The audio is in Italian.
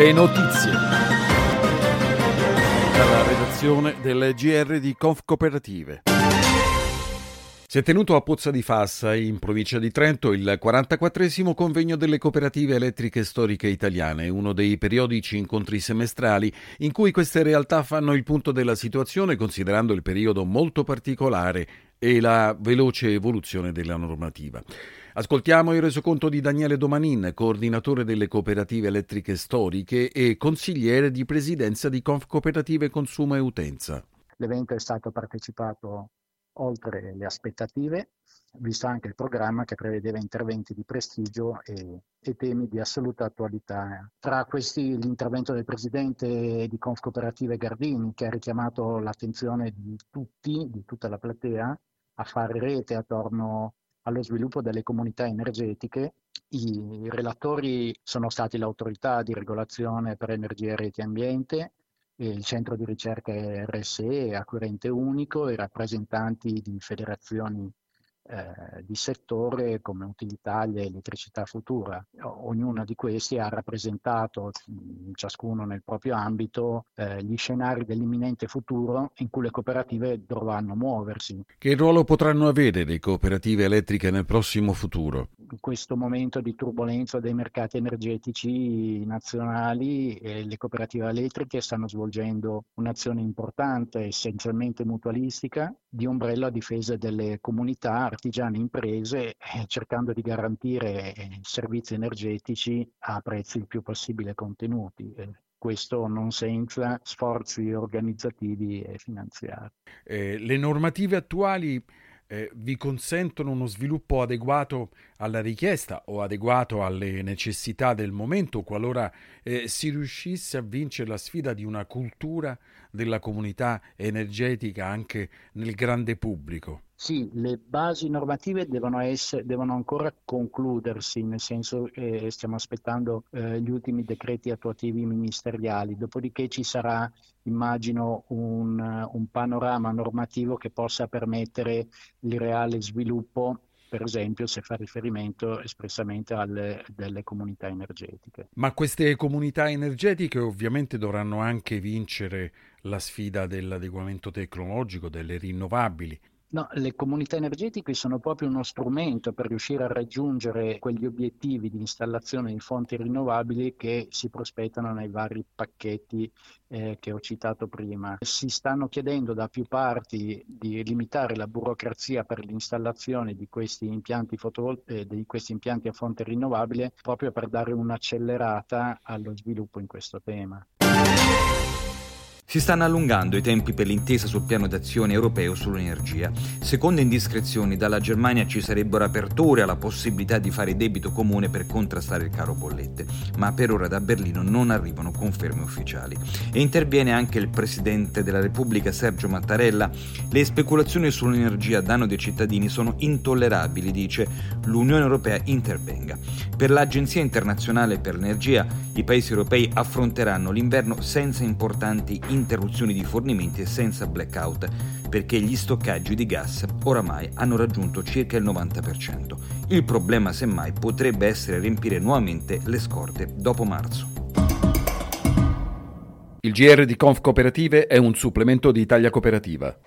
Le notizie. Dalla redazione del GR di Conf Cooperative. Si è tenuto a Pozza di Fassa, in provincia di Trento, il 44 convegno delle cooperative elettriche storiche italiane, uno dei periodici incontri semestrali in cui queste realtà fanno il punto della situazione considerando il periodo molto particolare e la veloce evoluzione della normativa. Ascoltiamo il resoconto di Daniele Domanin, coordinatore delle cooperative elettriche storiche e consigliere di presidenza di Conf Cooperative Consumo e Utenza. L'evento è stato partecipato oltre le aspettative, visto anche il programma che prevedeva interventi di prestigio e, e temi di assoluta attualità. Tra questi l'intervento del presidente di Conf Cooperative Gardini, che ha richiamato l'attenzione di tutti, di tutta la platea, a fare rete attorno allo sviluppo delle comunità energetiche. I relatori sono stati l'autorità di regolazione per energia, reti e ambiente, il centro di ricerca RSE, Acquirente Unico, i rappresentanti di federazioni eh, di settore come Utilitalia e Elettricità Futura. Ognuno di questi ha rappresentato, ciascuno nel proprio ambito, eh, gli scenari dell'imminente futuro in cui le cooperative dovranno muoversi. Che ruolo potranno avere le cooperative elettriche nel prossimo futuro? In questo momento di turbolenza dei mercati energetici nazionali, eh, le cooperative elettriche stanno svolgendo un'azione importante, essenzialmente mutualistica, di ombrello a difesa delle comunità artigiane imprese eh, cercando di garantire eh, servizi energetici a prezzi il più possibile contenuti. Eh, questo non senza sforzi organizzativi e finanziari. Eh, le normative attuali eh, vi consentono uno sviluppo adeguato alla richiesta o adeguato alle necessità del momento qualora eh, si riuscisse a vincere la sfida di una cultura della comunità energetica anche nel grande pubblico. Sì, le basi normative devono, essere, devono ancora concludersi, nel senso che eh, stiamo aspettando eh, gli ultimi decreti attuativi ministeriali, dopodiché ci sarà, immagino, un, un panorama normativo che possa permettere il reale sviluppo per esempio se fa riferimento espressamente alle delle comunità energetiche. Ma queste comunità energetiche ovviamente dovranno anche vincere la sfida dell'adeguamento tecnologico, delle rinnovabili. No, le comunità energetiche sono proprio uno strumento per riuscire a raggiungere quegli obiettivi di installazione di fonti rinnovabili che si prospettano nei vari pacchetti eh, che ho citato prima. Si stanno chiedendo da più parti di limitare la burocrazia per l'installazione di questi impianti, fotovol- eh, di questi impianti a fonte rinnovabile proprio per dare un'accelerata allo sviluppo in questo tema. Si stanno allungando i tempi per l'intesa sul piano d'azione europeo sull'energia. Secondo indiscrezioni dalla Germania ci sarebbero aperture alla possibilità di fare debito comune per contrastare il caro bollette, ma per ora da Berlino non arrivano conferme ufficiali. E interviene anche il Presidente della Repubblica Sergio Mattarella. Le speculazioni sull'energia a danno dei cittadini sono intollerabili, dice l'Unione Europea intervenga. Per l'Agenzia internazionale per l'energia i paesi europei affronteranno l'inverno senza importanti interruzioni di fornimenti e senza blackout, perché gli stoccaggi di gas oramai hanno raggiunto circa il 90%. Il problema semmai potrebbe essere riempire nuovamente le scorte dopo marzo. Il GR di Conf Cooperative è un supplemento di Italia Cooperativa.